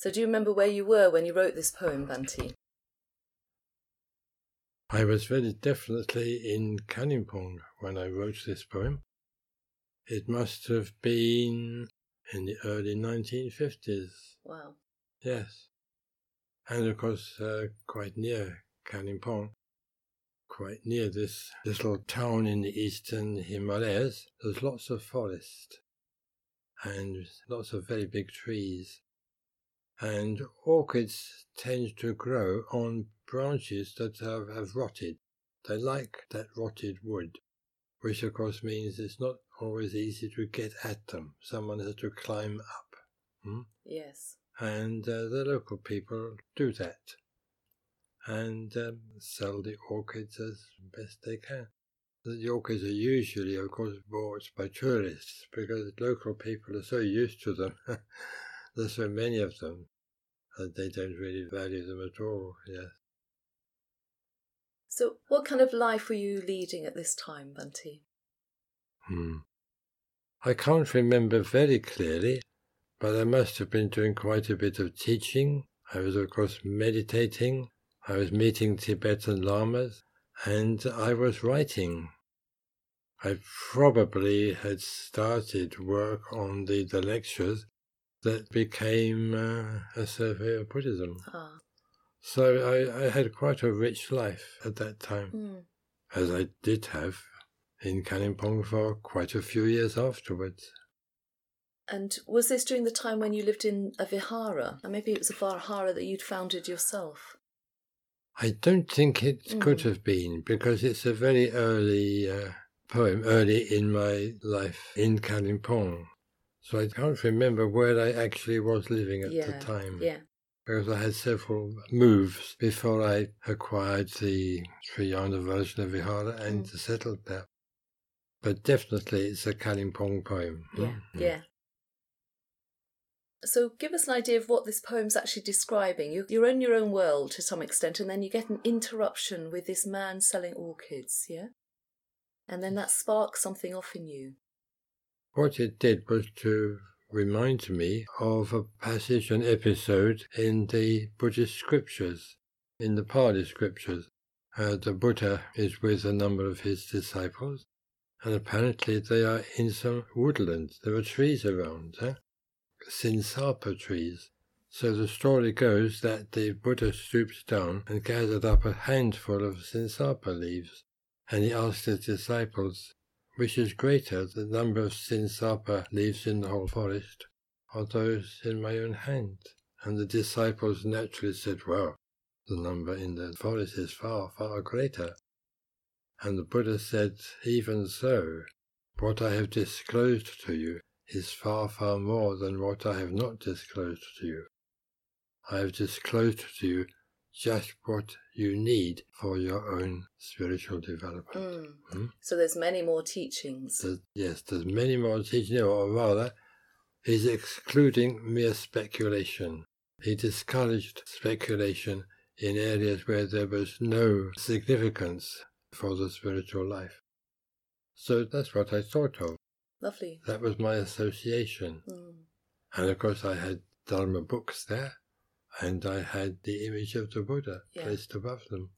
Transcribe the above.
So, do you remember where you were when you wrote this poem, Bhante? I was very definitely in Kalimpong when I wrote this poem. It must have been in the early 1950s. Wow. Yes. And of course, uh, quite near Kalimpong, quite near this little town in the eastern Himalayas, there's lots of forest and lots of very big trees. And orchids tend to grow on branches that have, have rotted. They like that rotted wood, which of course means it's not always easy to get at them. Someone has to climb up. Hmm? Yes. And uh, the local people do that and um, sell the orchids as best they can. The orchids are usually, of course, bought by tourists because local people are so used to them. There's so many of them that they don't really value them at all. Yes. So, what kind of life were you leading at this time, Bhante? Hmm. I can't remember very clearly, but I must have been doing quite a bit of teaching. I was, of course, meditating. I was meeting Tibetan lamas, and I was writing. I probably had started work on the, the lectures that became uh, a survey of Buddhism. Ah. So I, I had quite a rich life at that time, Mm. as I did have in Kalimpong for quite a few years afterwards. And was this during the time when you lived in a vihara? Or maybe it was a vihara that you'd founded yourself? I don't think it could Mm. have been because it's a very early uh, poem, early in my life in Kalimpong. So I can't remember where I actually was living at yeah. the time. Yeah. Because I had several moves before I acquired the Triyana Vardhana Vihara and Mm. settled there. But definitely it's a Kalimpong poem. Yeah. Mm. Yeah. So, give us an idea of what this poem's actually describing. You, you're in your own world to some extent, and then you get an interruption with this man selling orchids, yeah? And then that sparks something off in you. What it did was to remind me of a passage, an episode in the Buddhist scriptures, in the Pali scriptures. Uh, the Buddha is with a number of his disciples, and apparently they are in some woodland. There are trees around, huh? Sinsapa trees. So the story goes that the Buddha stooped down and gathered up a handful of Sinsapa leaves, and he asked his disciples, which is greater, than the number of sinsapa leaves in the whole forest, or those in my own hand? And the disciples naturally said, Well, the number in the forest is far, far greater. And the Buddha said, Even so, what I have disclosed to you is far, far more than what I have not disclosed to you. I have disclosed to you just what you need for your own spiritual development. Mm. Hmm? So, there's many more teachings. There's, yes, there's many more teachings, or rather, he's excluding mere speculation. He discouraged speculation in areas where there was no significance for the spiritual life. So that's what I thought of. Lovely. That was my association. Mm. And of course, I had Dharma books there, and I had the image of the Buddha Yeah. placed above them.